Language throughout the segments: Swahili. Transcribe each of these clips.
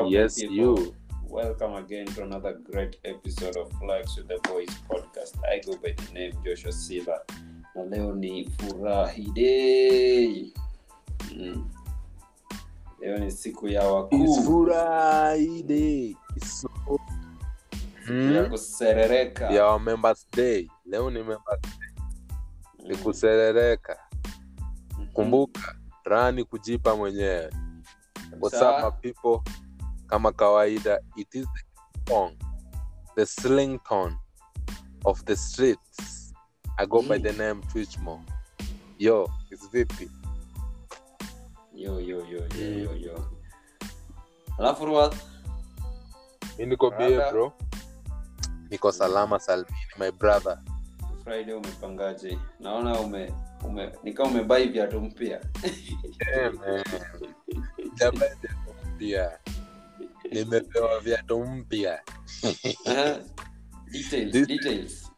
up, Yes, people? you. Welcome again to another great episode of Flags with the Boys podcast. I go by the name Joshua Silva. Na leo ni furahi day. Mm. Leo ni siku ya It's wakuu Friday. It's so... ya Hmm? kuserereka. Ya members day. Leo ni members day. Ni Mm. kuserereka. Mhm. Kumbuka, rani kujipa mwenyewe. What's up my people? Kama kawaida, it is the song, the slington of the streets. I go by Mm. the name Twitchmo. Yo, it's vipi? Yo, yo, yo, yo, Mm. yo, yo. Alafu Ruath, Mi niko bie bro. Niko salama salmini my brother. Friday umepangaje? Naona ume, ume nikaa umebai viatu mpya. yeah, man. Jamaa viatu mpya. Nimepewa viatu details, This- details.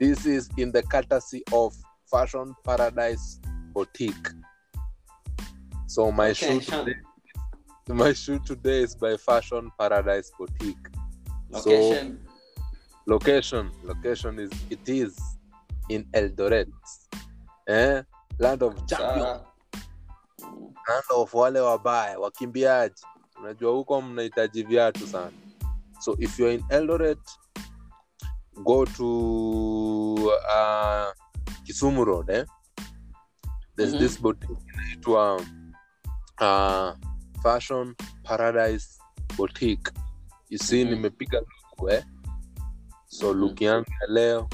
This is in the courtesy of Fashion Paradise Boutique. So my shoe Okay, Sean. today, my shoe today is by Fashion Paradise Boutique. Location. Location, location is it is in Eldoret. Eh? Land of champion, Sawa. Mm. land of wale wabaya, wakimbiaji. Unajua huko mnahitaji viatu sana. So if you're in Eldoret, go to uh, Kisumu Road, eh? There's Mhm. this boutique inaitwa uh, Fashion Paradise Boutique. You see Mhm. nimepiga look, eh? So Mhm. look yangu ya leo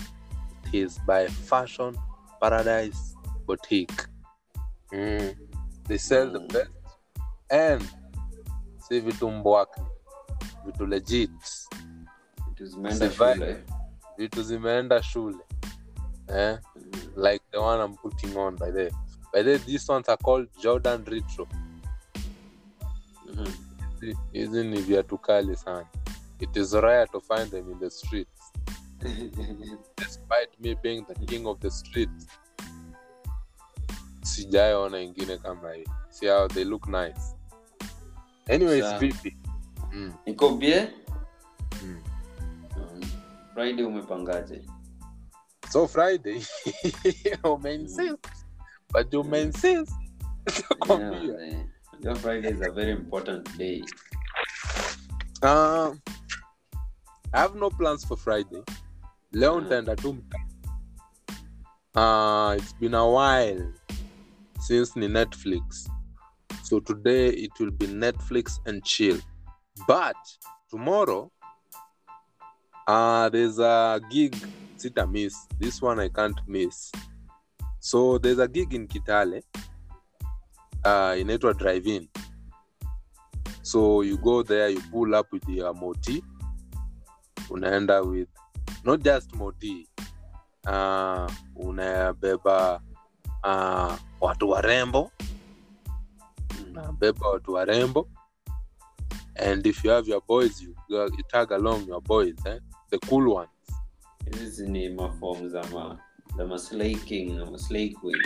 it is by Fashion Paradise Boutique. Mm. They sell the Mm. best and si vitu mbwaki vitu legit Vitu zimeenda Survive. shule. vitu zimeenda shule eh? Mm. like the one I'm putting on by the by the these ones are called Jordan Retro Mhm. Hizi- hizi ni viatu kali sana it is rare to find them in the streets despite me being the king of the streets sijaona ingine kama hii see how they look nice anyways Sawa. vipi mm, Niko bie? mm. Mm. Friday umepangaje? so friday umeinsist but umeinsist nakwambia Yeah. Your Friday is a very important day. Uh, I have no plans for Friday. Leo Mm. nitaenda tu mta. Uh, it's been a while since ni Netflix. So today it will be Netflix and chill. But tomorrow uh, there's a gig sita miss. This one I can't miss. So there's a gig in Kitale. Uh, inaitwa drive-in. so you go there you pull up with your moti unaenda with not just moti uh, unabeba uh, watu warembo Mm. unabeba watu warembo and if you have your boys you, you tag along your boys eh? the cool ones Hizi ni maform za ma za ma king na ma queen.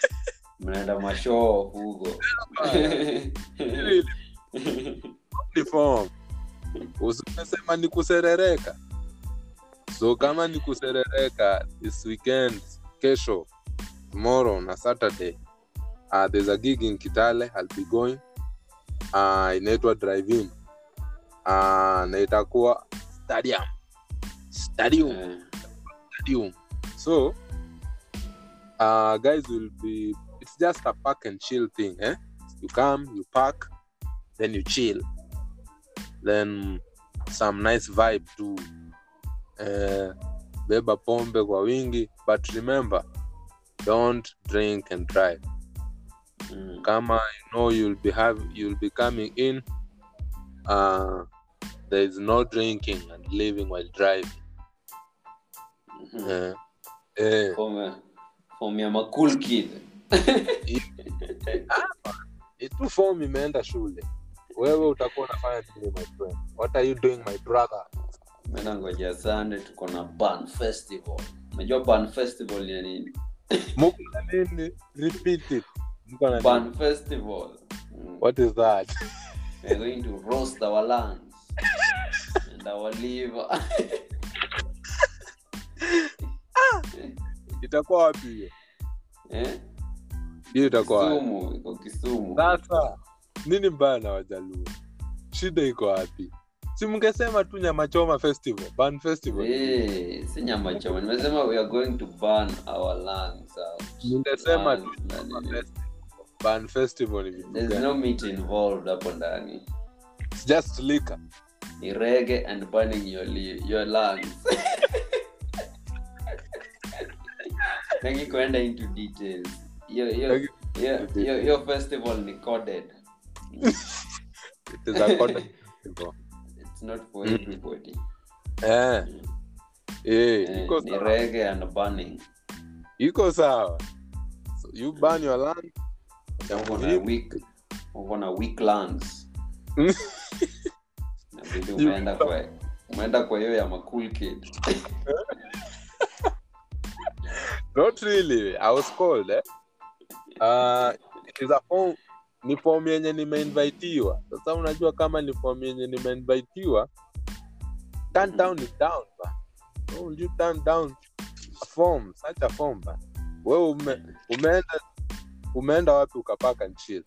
Mnaenda mashoo hugo. uniform usimesema ni kuserereka so kama ni kuserereka this weekend kesho tomorrow na saturday uh, there's a gig in kitale i'll be going uh, inaitwa drive in uh, na itakuwa stadium. Stadium. Eh, stadium. So uh, guys will be it's just a park and chill thing eh? you come you park then you chill. Then some nice vibe to eh, beba pombe kwa wingi. But remember don't drink and drive mm. kama you know you'll be have you'll be coming in uh, there is no drinking and living while driving Mhm. eh, eh, Form- form ya a cool kid. itu form imeenda shule wewe utakuwa unafanya nini my friend what are you doing my brother Mena ngoja Sunday tuko na ban Festival. Unajua ban Festival ni nini? nini repeat it Burn Festival. Mm. what is that? We're going to roast our lungs and our liver. Itakuwa wapi hiyo? Eh? hiyo itakuwa iko kisumu. Sasa nini mbaya na wajaluo? Shida iko wapi? Si mngesema tu nyama choma festival ban festival? Eh, si nyama choma. Nimesema we are going to burn our lungs out Ningesema tu festival. Ban festival ni there's gani? no meat involved hapo ndani. It's just liquor. Ni reggae and burning your, li- your lungs. Taki kuenda into details. Hiyo hiyo Taki- hiyo- hiyo hiyo festival ni coded. It is a festival. It's not for Mm. everybody eh. Eh Eh, iko ni sawa. reggae and burning. Iko sawa. So you burn your land uko na weak umeenda kwa umeenda kwa hiyo ya macool kid not really i was called eh. Uh, it is a form ni fomu yenye nimeinvitiwa sasa unajua kama ni fomu yenye nimeinvitiwa turn Mhm. down is down ba you turn down a form such a form ba wewe ume, umeenda umeenda wapi ukapaka nchini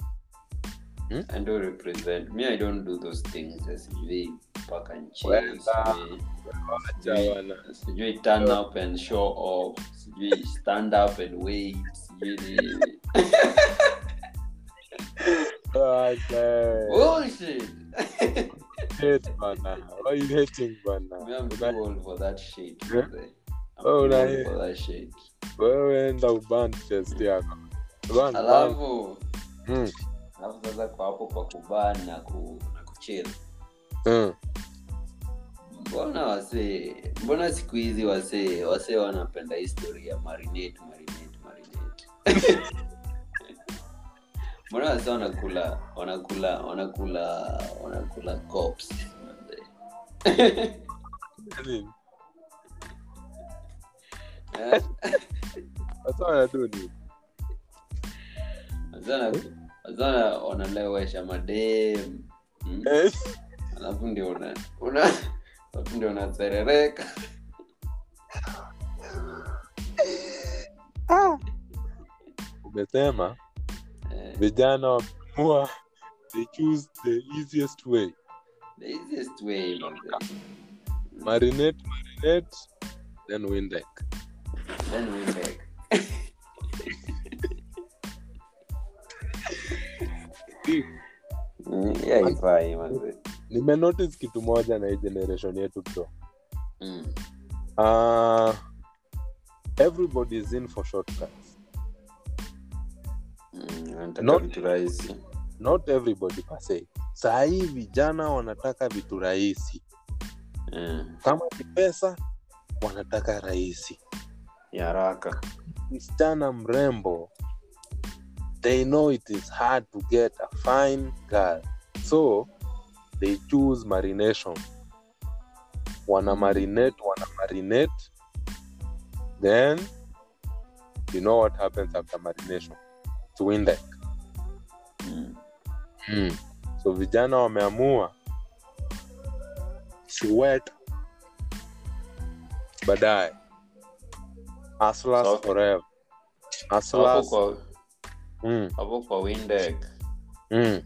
hmm? I don't represent me I don't do those things sijui paka nchi Wenda. sijui- Acha sijui- turn up and show off sijui stand up and wait sijui nini. Acha. bullshit Hate bana why you hating bana Me, I'm too old for that shit Yeah? I'm Oh, too old for that shit wewe enda uban chest yako Ban, ban. Alafu Mm, alafu sasa kwa hapo kwa kuban na ku na kuchill mm. mbona wasee mbona siku hizi wasee wasee wanapenda historia marinate marinate marinate? Mbona wasee wanakula wanakula wanakula wanakula cops? Nini? Wasee wana- wanalewesha madem. Mm? Eh, alafu ndio una una alafu ndio unaserereka. Umesema Eh, vijana wameamua they choose the easiest way. The easiest way marinate marinate then windeck then back nimenotice kitu moja na hii generation yetu bro. Mm. uh, everybody is in for shortcuts. Mm, Not- not everybody pase sahii vijana wanataka vitu rahisi. Mm, kama ni pesa wanataka rahisi. Haraka. Msichana mrembo they know it is hard to get a fine girl. So they choose marination. Wana marinate wana marinate. Then you know what happens after marination? To windeck. Mm. mm. so vijana wameamua. Siwet baadaye. So- forever. Kwa mm, hapo kwa Windeck, mm.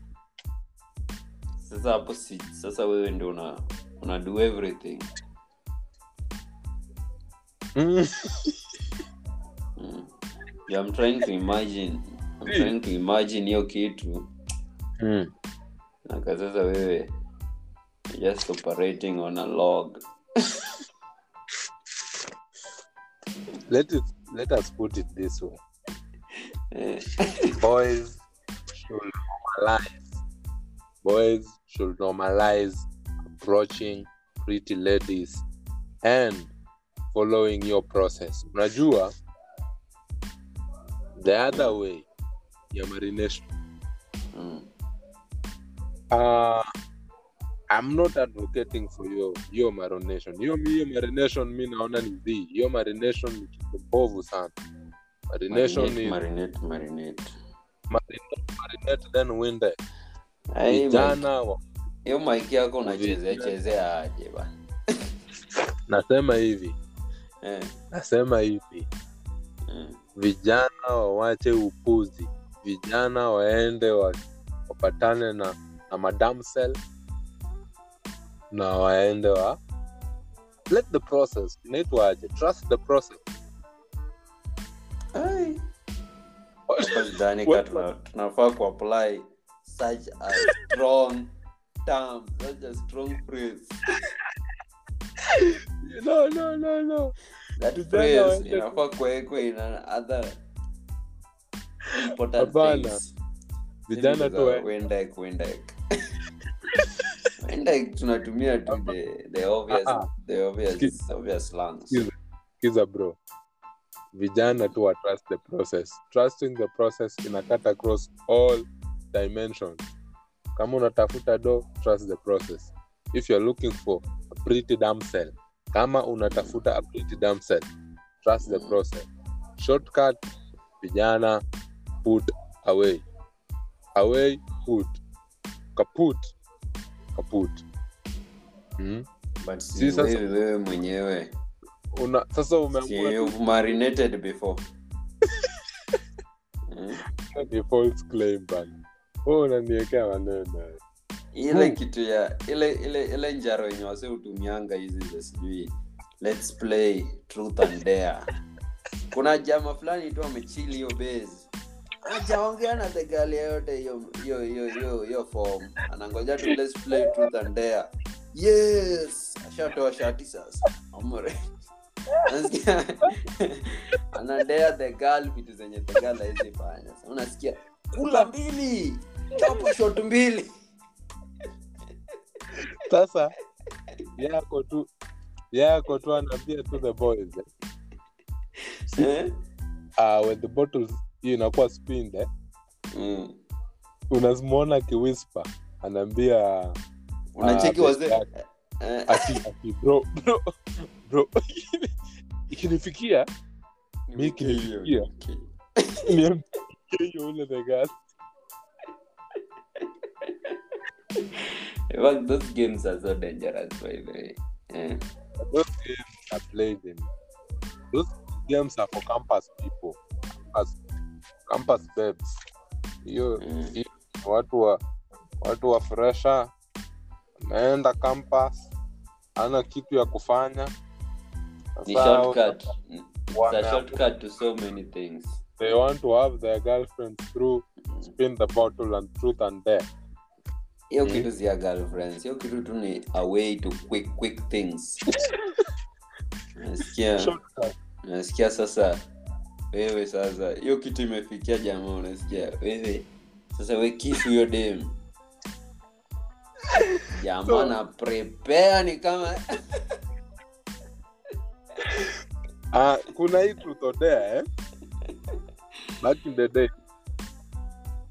sasa hapo si sasa wewe ndio una una do everything Mm. mm. yeah, I'm trying to imagine I'm Mm. trying to imagine hiyo kitu Mm. na kwa sasa wewe just operating on a log let it let us put it this way boys should normalize. Boys should normalize approaching pretty ladies and following your process. Unajua the other way ya marination. Mm. uh, i'm not advocating for your your marination. Hiyo hiyo marination mi naona ni dhi hiyo marination ni kitu mbovu sana marination marinate, is marinate, marinate. marinate, marinate then windeck vijana hiyo mike yako unachezea chezea aje bana nasema hivi. Eh, nasema hivi. Eh. vijana wawache upuzi. Vijana waende wa, wapatane na, na madamsel na waende wa let the process. Inaitwaje trust the process Ai. Hapa sidhani What- ka tuna- tunafaa kuapply such a strong term such a strong phrase no no no no that phrase inafaa kuwekwa in another important things vijana tu Wendek, Wendek. Wendike tunatumia tu the, the obvious, uh-huh. the obvious, Kiz, obvious slangs. Kiza bro vijana tu wa trust the process. Trusting the process ina cut across all dimensions. Kama unatafuta do trust the process. If you're looking for a pretty damsel kama unatafuta a pretty damsel trust the process. Shortcut vijana put away. Away put. Kaput kaput. Hmm? Si sasa- mwenyewe una sasa tu before. Mm. false claim bana. Unaniwekea maneno. Ile Hmm. kitu ya ile ile ile njaro yenye wase hutumianga hizi za sijui let's play truth and dare. Kuna jama fulani tu amechili hiyo base. Ajaongea na girl yoyote hiyo hiyo hiyo hiyo hiyo form. Anangoja tu let's play truth and dare. Yes! Ashatoa shati sasa. Unasikia? anadea the girl vitu zenye the girl haizi fanya. Unasikia? Kula mbili! Chapo shot mbili! Sasa yako tu yako tu anaambia to the boys. Eh? Uh, when the bottles hiyo inakuwa spind eh? Mm. unazimwona akiwispa anaambia unacheki Ah, wazee bro bro bro ikinifikia mi ikinifikia. Okay. niambie the gas. Well, those games are so dangerous by the way. Eh. those games are played in those games are for campus people. Campus, campus babes hiyo Mm. watu wa watu wa fresha ameenda campus ana kitu ya kufanya ni shortcut. it's a shortcut to so many things. They want to have their girlfriends through spin the bottle and truth and death hiyo hmm. kitu sia girlfriends. Hiyo kitu tu ni a way to quick quick things. Nasikia nasikia sasa? Wewe sasa hiyo kitu imefikia jamaa unasikia? Wewe sasa we kisu huyo dem jamaa So- na prepare ni kama Ah, kuna hii truth or dare eh? back in the day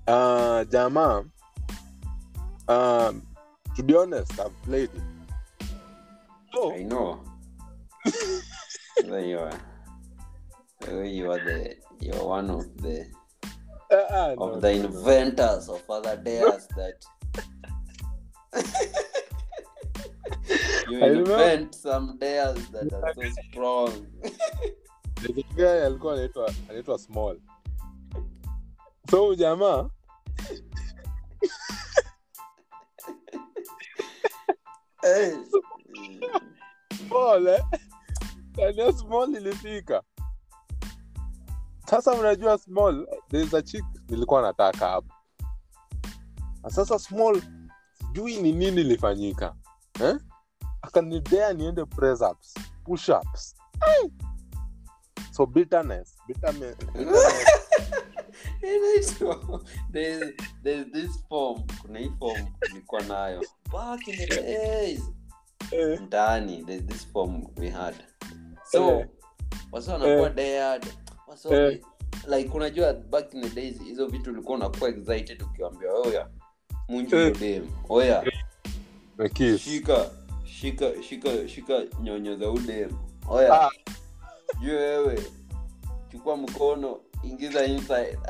Ah, jamaa um, to be honest i've played it so I know. so you are, so you are the you are one of the uh, uh, no, the no, no. inventors of other dares that you I invent some dares that are so strong. Guy alikuwa anaitwa anaitwa small so jamaa small eh? Small ilifika sasa unajua small there's a chick nilikuwa nataka hapo sasa small sijui ni nini ilifanyika eh? Akanidea niende press ups push ups. So bitterness bitterness, Inaitwa- there's, there's this form kuna hii form nilikuwa nayo. Back in the days eh, mtaani there's this form we had. So Eh. wasi wanakuwa Eh. dared. Wasi like unajua back in the days hizo vitu ulikuwa unakuwa excited ukiwambia oya munju dem. Oya shika shika shika shika nyonyo za udem oya. Ah. wewe chukua mkono ingiza inside.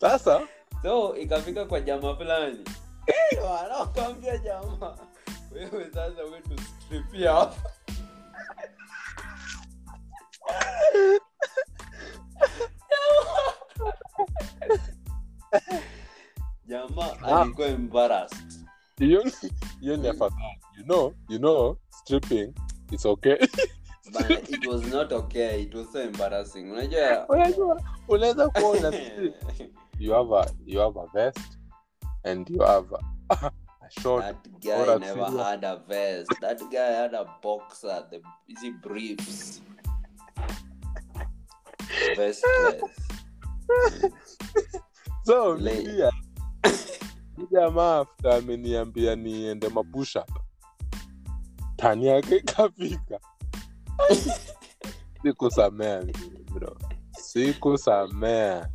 Sasa? So ikafika kwa jama fulani. Eh, wanakwambia jama wewe sasa wetustripia hapa. Jamaa Ah. alikuwa embarrassed hiyo ni afadhali you know you know stripping it's okay. Bana, it was not okay. It was so embarrassing. Unajua unajua unaweza kuona you have a you have a vest and you have a, a short that guy never had a vest. That guy had a boxer the easy briefs. Vestless. So Le- mimi pia huyu jamaa afta ameniambia niende mapusha tani yake ikafika. Sikusamea bro. Sikusamea.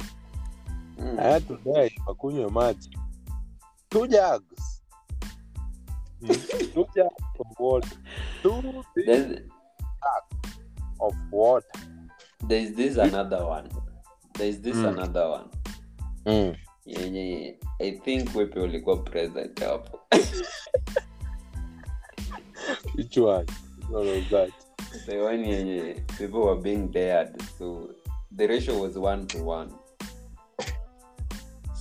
Mm. I had wakunywe maji. Two jugs. Mm, two jugs of water. Two big of water. There's this another one. There's this Mm. another one. Mm. yenye i think wepe ulikuwa present hapo. Which one? What was that? The one yenye people were being dared so the ratio was one to one.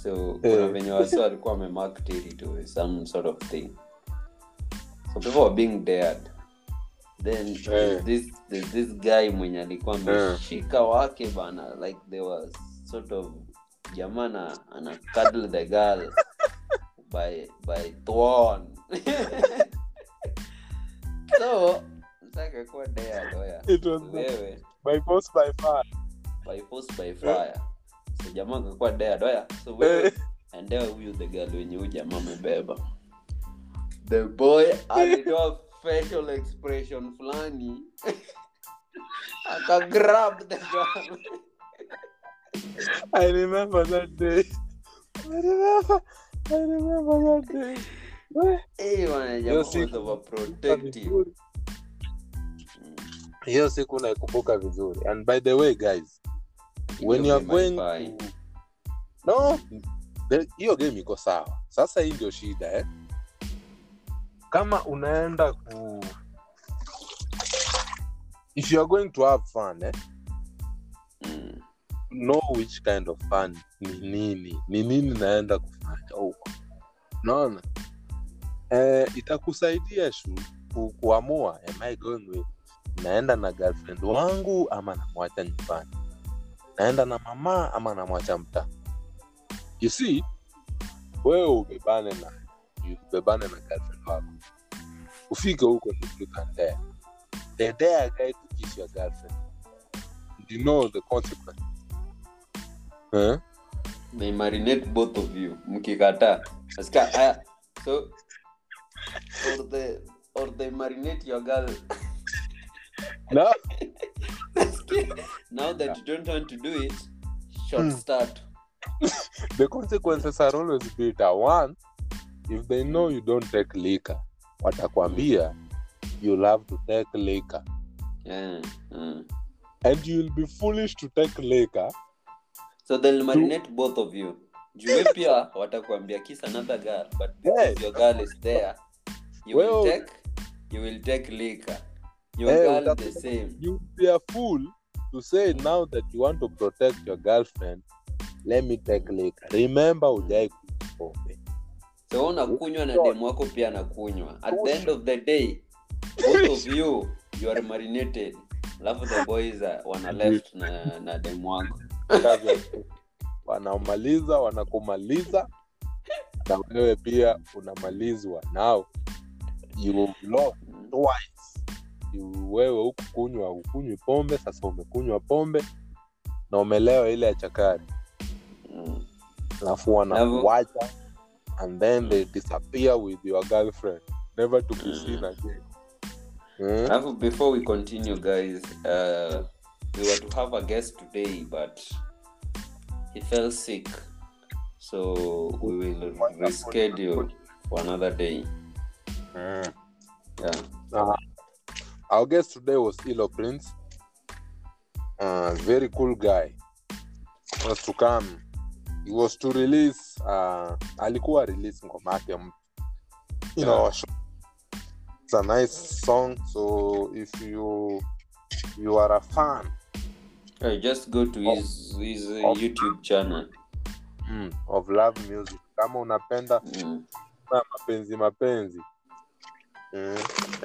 So kuna Eh. venye wasi walikuwa wamemark territory some sort of thing. So people were being dared. Then there's this, this guy mwenye alikuwa ameshika wake bana like there was sort of jamana ana cuddle the girl by by thorn. So mtaka kuwa dared oya wewe. by force by fire. By force by fire. So jamaa akakuwa dared oya so wewe Eh. endea huyu the girl wenye huyu jamaa amebeba. The boy alitoa facial expression fulani. Akagrab the girl I remember that day. I remember. I remember that day. Hiyo siku- naikumbuka vizuri and by the way guys when you are going to... no hiyo game iko sawa sasa hii ndio shida eh? kama unaenda ku if you are going to have fun eh? Know which kind of fun ni nini ni nini naenda kufanya huko. Naona eh, itakusaidia shu ku, kuamua am I going with naenda na girlfriend wangu ama namwacha nyumbani? Naenda na mama ama namwacha mtaa? You see wewe ubebane na ubebane na girlfriend wako. Ufike huko nikutandea dedea guy to girlfriend. You know the consequence eh? They marinate both of you mkikataa Nasikia, aya, so or they, or they marinate your girl no now that you don't want to do it short Hmm. start the consequences are always bitter one if they know you don't take liquor watakwambia you'll have to take liquor yeah. mm. and you'll be foolish to take liquor so they'll marinate both of you. Jue pia watakuambia kiss another girl but because your girl is there you will take you will take liquor. Your hey, girl the same. you be a fool to say now that you want to protect your girlfriend let me take liquor. Remember ujai kunywa so unakunywa na demu wako pia anakunywa. At the end of the day both of you you are marinated. Alafu the boys are, wana left na, na demu wako wanamaliza wanakumaliza na wewe pia unamalizwa You- wewe huku kunywa ukunywi pombe sasa umekunywa pombe na umelewa ile ya chakari. Mm. alafu wanawacha and then they disappear with your girlfriend. Never to be seen again. Hmm? Alafu before we continue guys uh, we were to have a guest today but he fell sick so we will reschedule for another day Hmm. yeah our guest today was Ilo Prince. Uh, very cool guy. Was to come he was to release uh, alikuwa release ngoma yake mpya. you know Yeah. it's a nice song so if you you are a fan Hey, just go to Of- his his uh, of- YouTube channel. mm, of love music kama unapenda Mm. mapenzi mapenzi mm.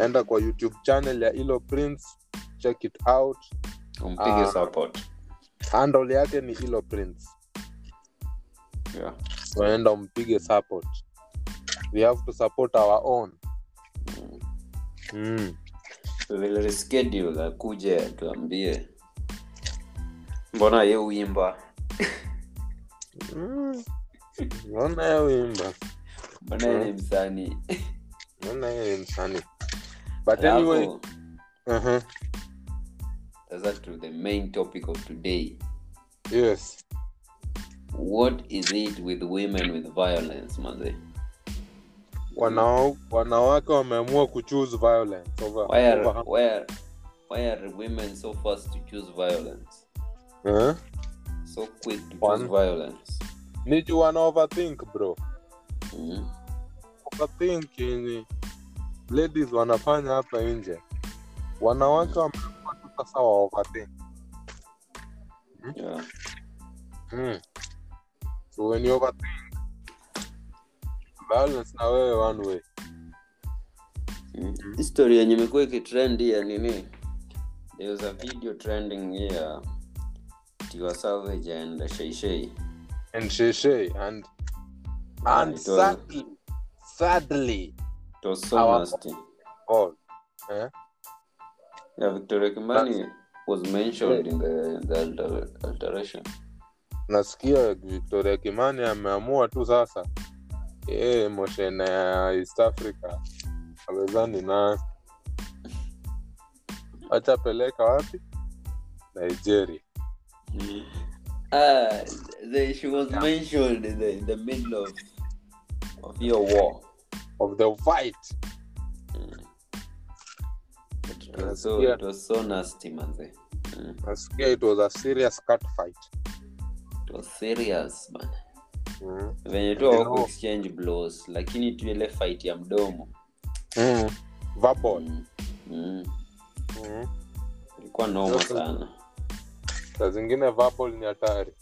enda kwa youtube channel ya ilo prince check it out Umpige uh, support. handle yake ni ilo prince Yeah. waenda umpige support we have to support our own Mm. mm. Vile reschedule akuje atuambie mbona ye uimba Mm. Naona yeye wimba? Mbona ye ni msanii? Ye msanii? But anyway uh-huh. sasa to the main topic of today. Yes. What is it with women with violence manze? Wanao, wanawake wameamua kuchoose violence over, why are, over why are, why are women so fast to choose violence eh? so quick to One. violence Need wana overthink bro mm. overthink yenye ladies wanafanya hapa nje wanawake wamekuwa tu sasa wa overthink yeah. mm. so when you overthink balance na wewe one way Mm. history yenye imekuwa ikitrend ya nini there was a video trending here savage and Shay. and sheshe and Yeah, and was- sadly sadly it was so Our- nasty all eh? yeah victoria kimani was mentioned in the, the alter, alteration. Nasikia victoria kimani ameamua tu sasa. Yeye moshene ya east africa. Awezani na achapeleka wapi? Nigeria Ah, the, she was mentioned in the, in the middle of, of your war. of the fight It was so, Yeah. it was so nasty, manze. Mm. nasikia it was a serious cat fight It was serious, man. mm. Venye tu You hawako know. exchange blows, lakini tu ile fight ya mdomo. Mm. verbal Mm. Mm. mm. Ilikuwa noma sana. Saa zingine ni hatari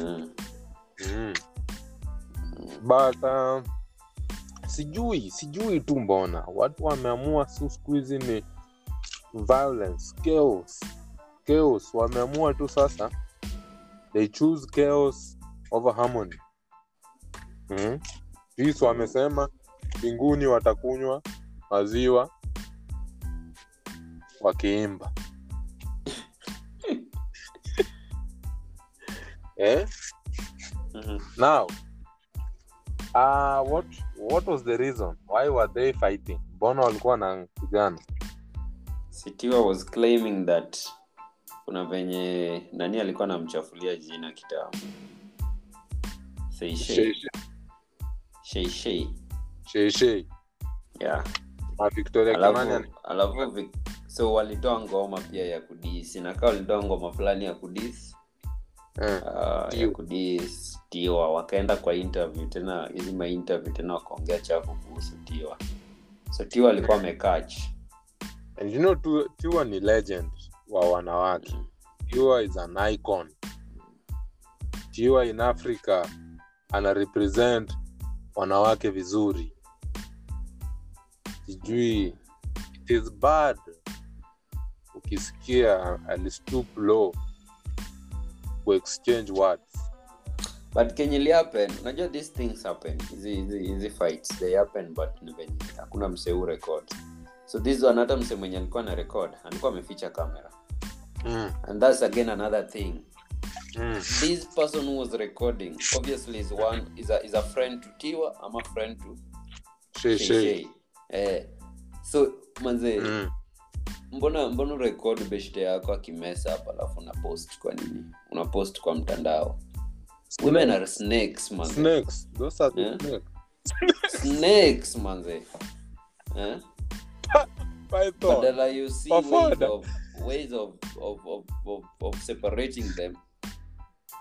Mm. mm. but uh, sijui sijui tu mbona watu wameamua su siku hizi ni violence chaos chaos wameamua tu sasa they choose chaos over harmony mm? peace wamesema mbinguni watakunywa maziwa wakiimba eh? Mhm. now uh, what what was the reason? Why were they fighting? Mbona walikuwa na kijana Sitiwa was claiming that kuna venye nani alikuwa anamchafulia jina kitambo. Yeah. alafu, alafu so walitoa ngoma pia ya kudisi. Nakaa walitoa ngoma fulani ya kudis eh, uh, wakaenda kwa interview tena hizi mainterview tena wakaongea chafu kuhusu tiwa so tiwa alikuwa amekach and you know tiwa ni legend wa wanawake. Tiwa is an icon. Tiwa in africa ana represent wanawake vizuri. Sijui it is bad. Ukisikia alistup low kuexchange words but kenye ilihappen unajua these things happen hizi fights they happen but ni venye hakuna mseu record so this one hata mse mwenye alikuwa na record alikuwa ameficha camera mm. and that's again another thing Mm. this person who was recording obviously is one is a, is a friend to tiwa ama friend to Shay. Shay. eh so manze Mm. Mbona mbona urekod beshte yako akimesa hapa alafu una post kwa nini? Una post kwa mtandao. Women are snakes snakes. Those are Yeah. snakes. Snakes manze eh? Badala you see ways of ways of of, of, of, of separating them.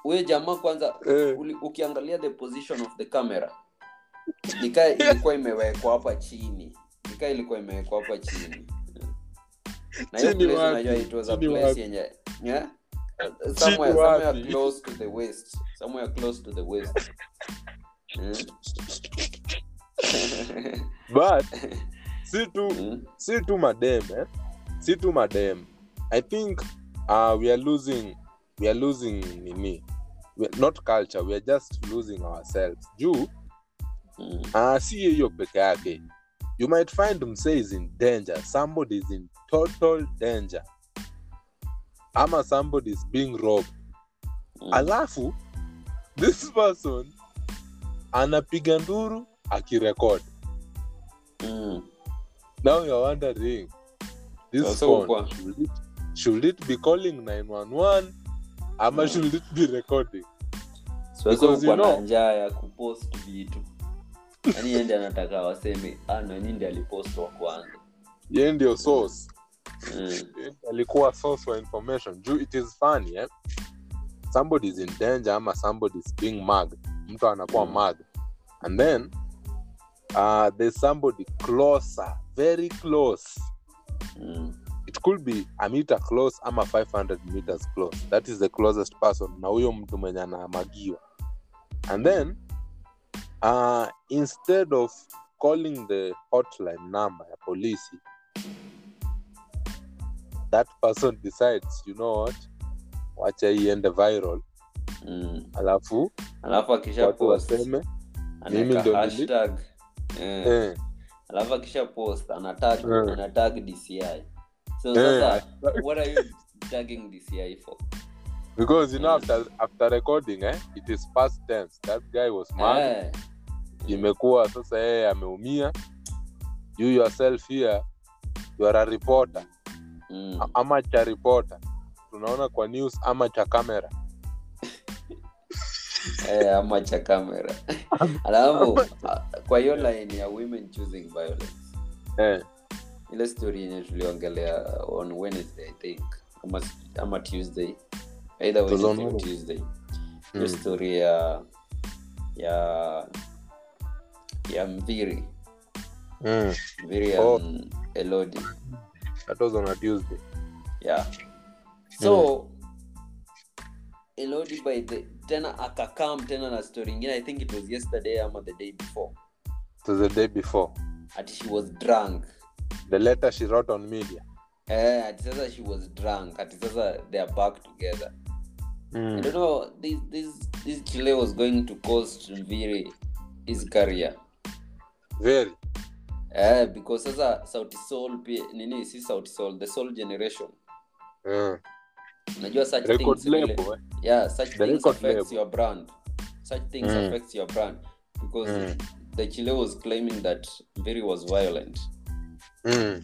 Huyo jamaa kwanza Eh. uli, ukiangalia the position of the camera nikaa ilikuwa imewekwa hapa chini. Nikaa ilikuwa imewekwa hapa chini na hiyo place unajua it was a place yenye yeah? somewhere, somewhere close to the west somewhere close to the west Mm. but si tu Mm. si tu madem eh? si tu madem i think uh, we are losing we are losing nini not culture we are just losing ourselves juu Mm. uh, si hiyo peke yake you might find msee is in danger. Somebody is in total danger. Ama somebody is being robbed. Mm. alafu this person anapiga nduru akirekod Mm. now you're wondering this phone should it, should it be calling 911 ama Mm. should it be recording? Because you know- njaa ya kupost vitu yaani ende anataka waseme ah, nani alipost wa kwanza. Ye ndio source. Mm. Alikuwa source wa information. Juu it is funny eh? somebody is in danger ama somebody is being mug mtu anakuwa Mm. mug and then uh, there's somebody closer very close. Mm. it could be a meter close ama 500 meters close. That is the closest person. Na huyo mtu mwenye anamagiwa and then uh, instead of calling the hotline number ya polisi that person decides you know what wacha iende viral Mm. alafu alafu watu post waseme mimi nili- hashtag eh. eh, alafu akisha post anatag Eh. anatag dci so Eh. sasa what are you tagging dci for because you know Mm. after, after recording eh, it is past tense that guy was mad eh. Imekuwa sasa yeye ameumia. You yourself here you are a reporter. Mm. Ama cha reporter. Tunaona kwa news ama cha kamera eh, ama cha kamera alafu kwa hiyo line ya women choosing violence. Eh, ile story yenye tuliongelea on wednesday i think. Ama, ama tuesday. Either wednesday tuesday. Mm, story ya ya ya mviri. Mm. mviri Oh. elodi. That was on a tuesday. Yeah so elodi by the tena akakam tena na story ingine. I think it was yesterday ama the day before. It was the day before. Ati she was drunk. The letter she wrote on media. Eh, ati sasa she was drunk. Ati sasa they are back together. I mm. don't know. This this this Chile was going to cost Mviri his career. Very Eh, because sasa Sauti Soul pia nini si Sauti Soul, the Soul generation. yeah. Unajua such record things label eh? yeah, such The things affects label. your brand. Such things Mm. affects your brand because Mm. the Chile was claiming that very was violent. mm.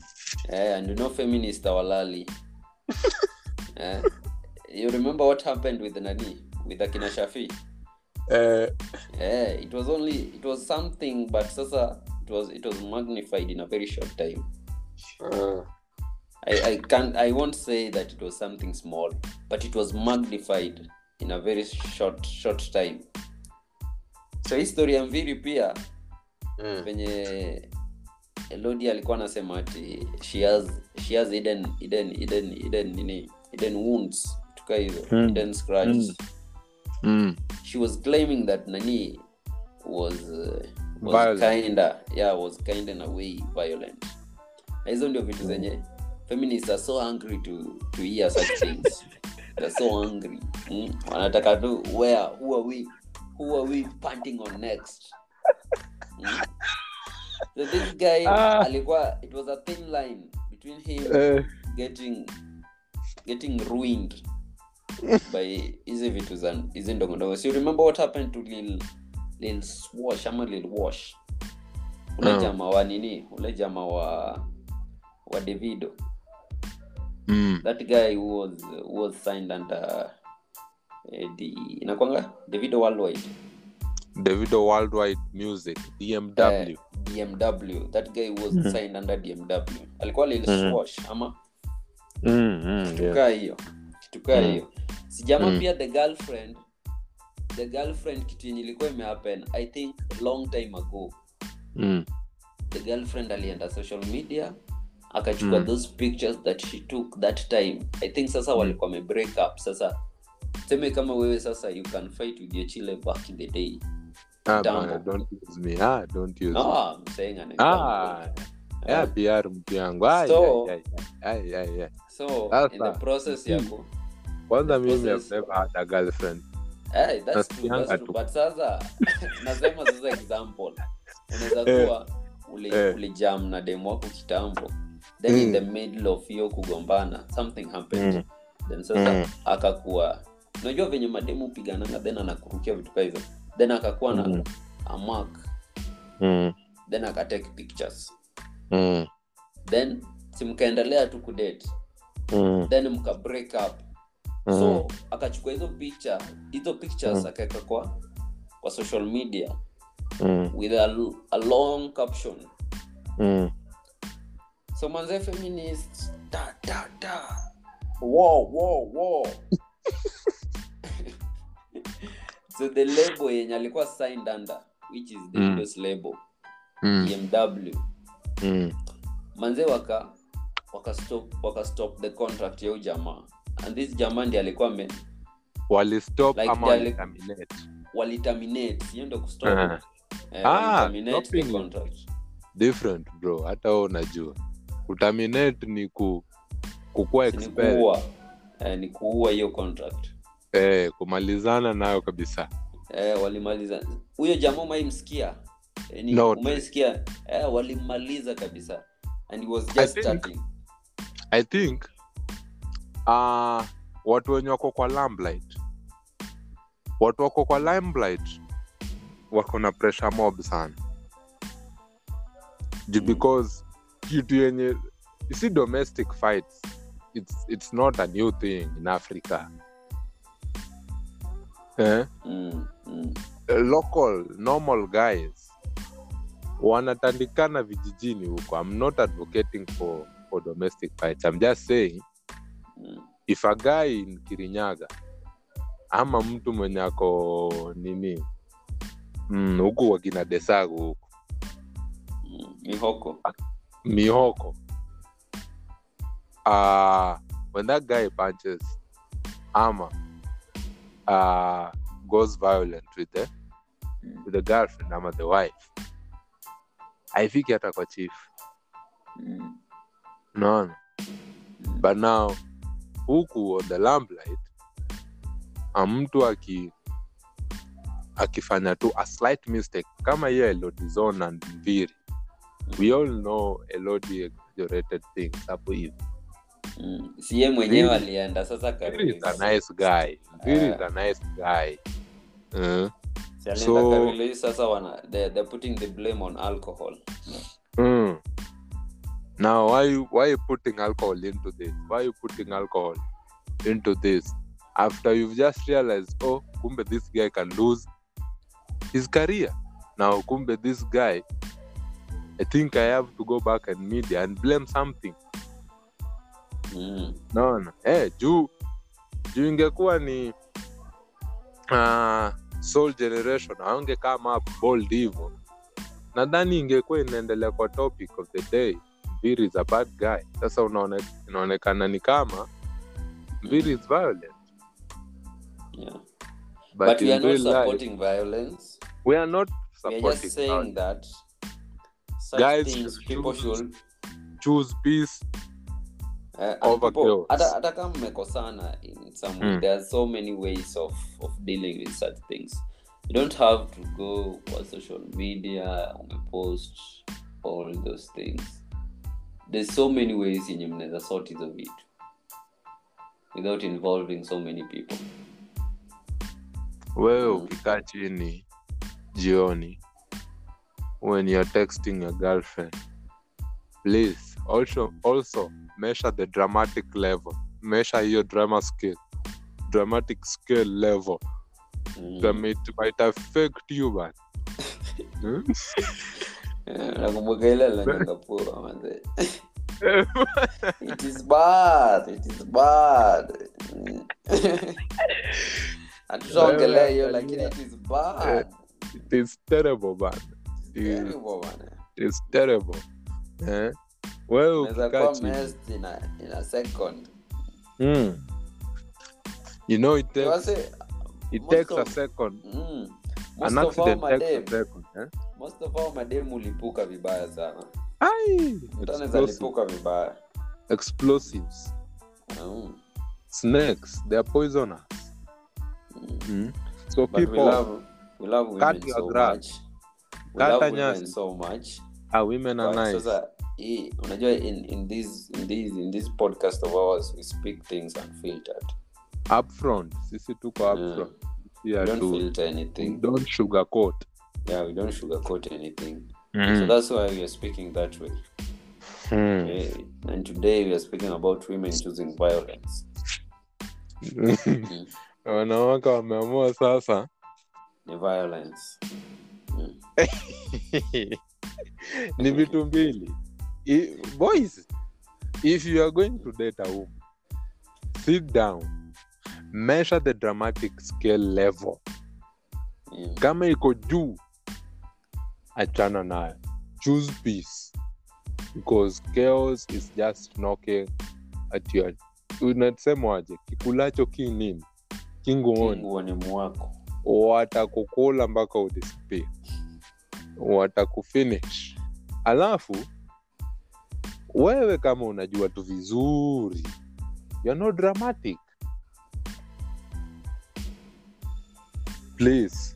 Eh, and you know feminist awalali. eh, you remember what happened with Nani with Akina Shafi? Eh, yeah it was only it was something but sasa it was it was magnified in a very short time sure. i i can't i won't say that it was something small but it was magnified in a very short short time so history ya mviri pia mm. venye elodi alikuwa anasema ati she has she has hidden hidden hidden hidden nini hidden wounds tuka hizo Mm. hidden scratches Mm. She was claiming that nani was uh, was Violent. kinda yeah was kind in a way violent na hizo ndio vitu zenye feminists are so angry to to hear such things they're so angry mm? wanataka tu where who are we who are we panting on next mm? so this guy Ah. alikuwa it was a thin line between him uh. getting getting ruined by hizi vitu za hizi ndogo ndogo. So remember what happened to lil lil swash ama lil wash? Ule Mm. jama wa nini? Ule jama wa wa davido. Mm. that guy who was who was signed under eh, the inakwanga davido worldwide. Davido worldwide music dmw uh, dmw that guy was mm. signed under dmw alikuwa lil mm. swash ama? Mm, mm, yeah. tukaa hiyo. tukaa Mm. hiyo sijama Mm. pia the girlfriend the girlfriend kitu yenye ilikuwa imehappen i think long time ago mm. the girlfriend alienda social media akachukua Mm. those pictures that she took that time i think sasa walikuwa wame up sasa seme kama wewe sasa you can fight with your chile back in the day ah, Kitambo. don't use me ah, don't use me. i'm saying an ah, yeah, pr mtu yangu So- in the process mm. Kwanza mimi have never had a girlfriend hey, that's true, that's true. but sasa nasema sasa example unaweza Eh. kuwa uli, Eh. ulijam na demu wako kitambo then Mm. in the middle of hiyo kugombana something happened Mm. then sasa Mm. akakuwa unajua venye mademu pigananga then anakurukia vitu kaa hizo then akakuwa na Mm. amak mark mm. then akatake pictures Mm. then simkaendelea tu kudate Mm. then mka break up Mm. so akachukua hizo picha hizo pictures Mm. akaweka kwa kwa social media Mm. with a, a long caption Mm. so manze feminist da, da, da. wow wow wow so the label yenye alikuwa signed under which is the Mm. Label Mm. BMW Mm. manze waka waka stop waka stop the contract ya huyu jamaa and this jamaa ndi alikuwa me walistop Like ama waliterminate waliterminate hiyo ndo kustop Uh-huh. eh, Ah, waliterminate the stopping. contract. Different bro. Hata wewe unajua. Kutaminate ni ku kukua ni kuua. Eh, ni kuua hiyo contract. Eh, kumalizana nayo kabisa. Eh, walimaliza. Huyo jamaa umaimsikia eh, No. umaisikia eh, walimaliza kabisa. And he was I think- starting i think uh, watu wenye wako kwa limelight. Watu wako kwa limelight wako na pressure mob sana. Ju- Mm. because kitu yenye si domestic fights it's, it's not a new thing in africa. Eh? mm, mm, local normal guys wanatandikana vijijini huko. I'm not advocating for, for domestic fights. I'm just saying mm, if a guy in kirinyaga ama mtu mwenye ako nini mm, huku wakina desagu huku. Mm, mihoko. Mihoko. Uh, when that guy punches ama uh, goes violent with the, with the girlfriend ama the wife haifiki hata kwa chief. Mm, naona mm, but now huku on the lamplight mtu aki akifanya tu a slight mistake kama hiyo elodizon and mviri. We all know elodi exaggerated things hapo hivi. Mm. si mwenyewe alienda sasa is a nice guy. Mviri is a nice guy. Uh, So- sasa wana they, they're putting the blame on alcohol. Mm. Now why you, why you putting alcohol into this? Why you putting alcohol into this? After you've just realized oh kumbe this guy can lose his career. Now kumbe this guy i think i have to go back and media and blame something. Mm. naona? Eh, juu juu ingekuwa ni uh, soul generation aonge kama up bold hivo nadhani ingekuwa inaendelea kwa topic of the day mviri is a bad guy sasa unaone, inaonekana ni kama mviri is violent yeah. but, but, we are not real life, supporting violence we are not we are just saying violence. that such Guys things people choose should choose peace uh, chaos. hata hata kama mmekosana in some way Mm. there are so many ways of, of dealing with such things you don't have to go kwa social media umepost all those things there's so many ways yenye mnaweza sort hizo vitu without involving so many people wewe Mm. ukikaa chini jioni when you're texting your girlfriend please also also measure the dramatic level measure hiyo drama scale dramatic scale level Mm. it might affect you man Hmm? Eh, nakumbuka ile la Singapore manze it is bad it is bad. Hatutaongelea hiyo Wewe lakini it is bad. it is terrible man. It is, Terrible, bwana. it is terrible eh? wewe kuwa chini messed in a, in a second. Mm. you know it takes, it takes a second. Mm, most of madem eh? most of our madem ulipuka vibaya sana vibaya explosives mm. snakes they are poisonous Mm. mm. so But we love, we love women Cut your so. We Kata nyasi. so much. ah, women are nice sasa hii unajua in, in this in this in this podcast of ours we speak things unfiltered. upfront sisi tuko Yeah. Upfront We don't tu, filter anything. don't sugarcoat Yeah, we don't sugarcoat anything. So mm. that's why we are speaking that way. Mm. Okay? And today we are speaking about women choosing violence. Wanawake wameamua sasa The violence. Mm. ni vitu mbili boys if you are going to date a woman sit down measure the dramatic scale level. Yeah. kama iko juu achana nayo. Choose peace because chaos is just knocking at your unasemwaje kikulacho ki nini? Kinguoni. Mwako. watakukula mpaka udisappear. Watakufinish. Alafu wewe kama unajua tu vizuri you're not dramatic please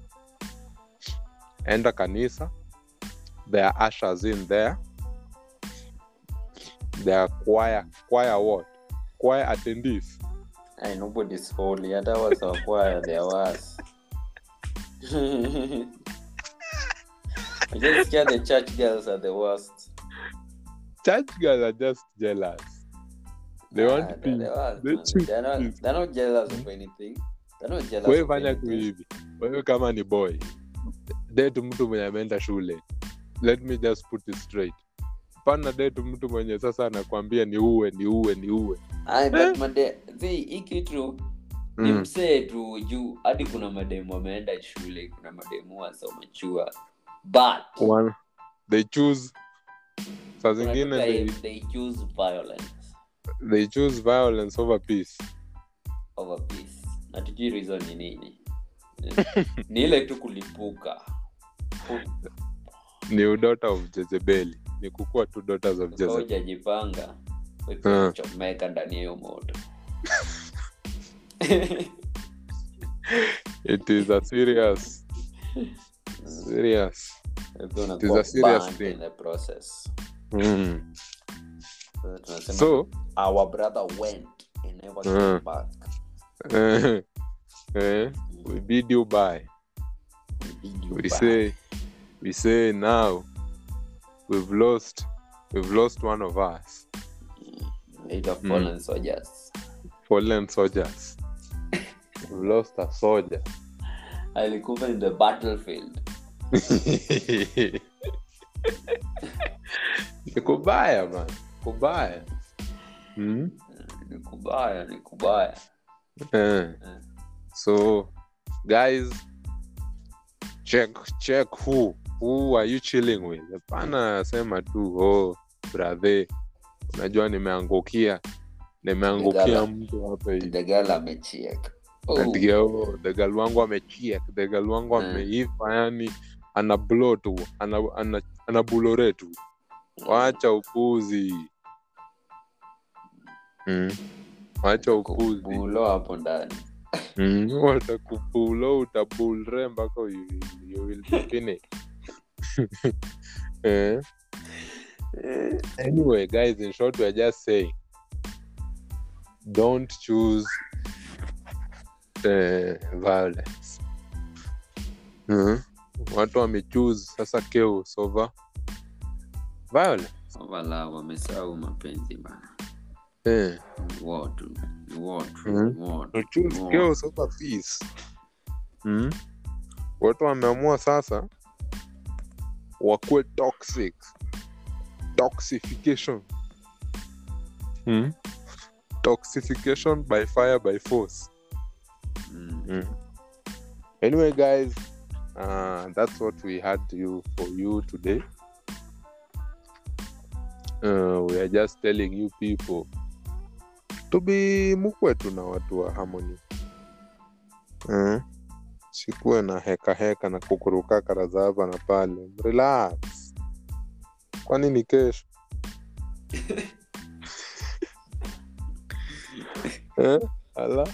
enda kanisa there are ushers in there there are choir choir what choir attendees Hey, nobody's holy. Hata wasakwaya they are worse. I just scared the church girls are the worst. church girls are just jealous they Ah, want they're peace They man. choose They're not, they're not jealous of anything. Wewe fanya tu hivi. Wewe kama ni boy det mtu mwenye ameenda shule. Let me just put it straight. Pana det mtu mwenye sasa anakwambia ni uwe ni uwe ni uwe. Made, hii kitu ni mm. msee tu juu hadi kuna mademu wameenda shule kuna mademu wasomechua but One, they choose saa zingine they, they choose violence. they choose violence over peace. Over peace na tujui reason ni nini ni ile tu kulipuka ni udota of jezebeli ni kukua tu dota of jezebel Ah. chomeka ndani hiyo moto it is a serious serious It is a serious thing. in the process mm. so, so our brother went and never came Mm. back eh, eh, we bid you bye. We bid you we back. say we say now we've lost we've lost one of us. Later Mm. fallen soldiers. Fallen soldiers. We've lost a soldier. Alikufa in the battlefield. Ni kubaya man. Kubaya. Mm? ni kubaya eh. so guys check check who who are you chilling with? Hapana sema tu oh brother. Unajua nimeangukia nimeangukia mtu hapa hivi. The girl amechiek. Oh. Girl wangu amechiek the girl wangu ameiva ameiva yani ana blow tu ana, ana, ana bulore tu. Wacha upuzi. Mm. Wacha upuzi hapo ndani mm. watakupulo utabulre mpaka eh? anyway guys in short we're just saying don't choose uh, violence mm. watu wamechuse sasa chaos over violence wala wamesahau mapenzi bana eh. Ni watu ni watu ni watu, to choose ni watu. chaos over peace mm. watu wameamua sasa wakuwe toxic toxification mm. toxification by fire by force Mm. mm. anyway guys uh, that's what we had to you for you today uh, we are just telling you people to be mukwetu na watu wa harmony eh? sikuwe na heka heka na kukuruka kara za hapa na pale relax kwani ni kesho eh? ala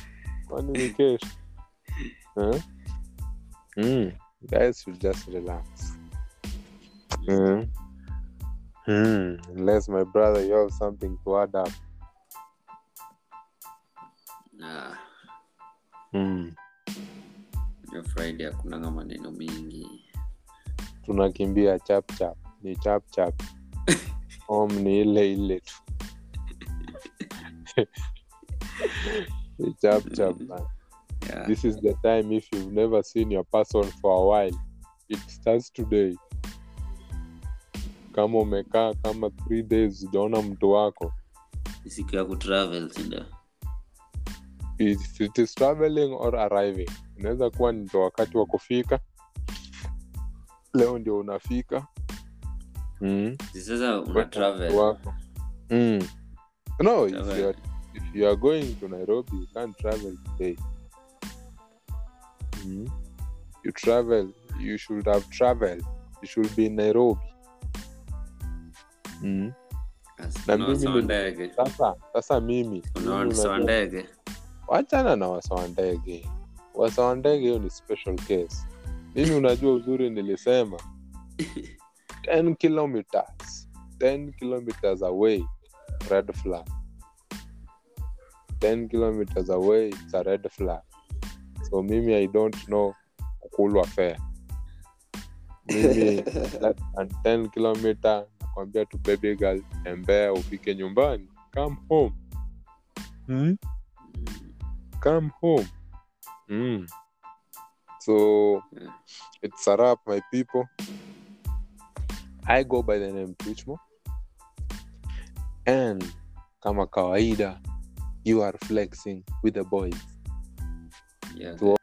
kwani ni kesho eh? mm. guys should just relax mm. Mm. unless my brother you have something to add up na mm. friday hakunanga maneno mingi. Tunakimbia chap chap. Ni chapchap chap. Om ni ile ile tu. Ni chap chap man. yeah. this is the time if you've never seen your person for a while. It starts today. Kama umekaa kama three days ujaona mtu wako. Siku ya kutravel sindio if it is traveling or arriving inaweza kuwa ndio wakati wa kufika. Leo ndio unafika. Mm. Sasa una travel. wako. Mm. no if you, are, if you are going to nairobi you can't travel today. Mm. you travel you should have traveled. You should be in nairobi. Mm. As- Na mimi sasa sasa mimi. Unajua- ndege wachana na wasawa ndege. Wasawa ndege hiyo ni special case. Mimi unajua uzuri nilisema? 10 kilometers. 10 kilometers away red flag. 10 kilometers away it's a red flag. So mimi i don't know kukulwa fair. Mimi less than 10 kilometer nakwambia tu baby girl tembea ufike nyumbani come home. Hmm? Come home. Mm. So Yeah. it's a wrap, my people. I go by the name Twitchmo. And kama kawaida, you are flexing with the boys. yeah. To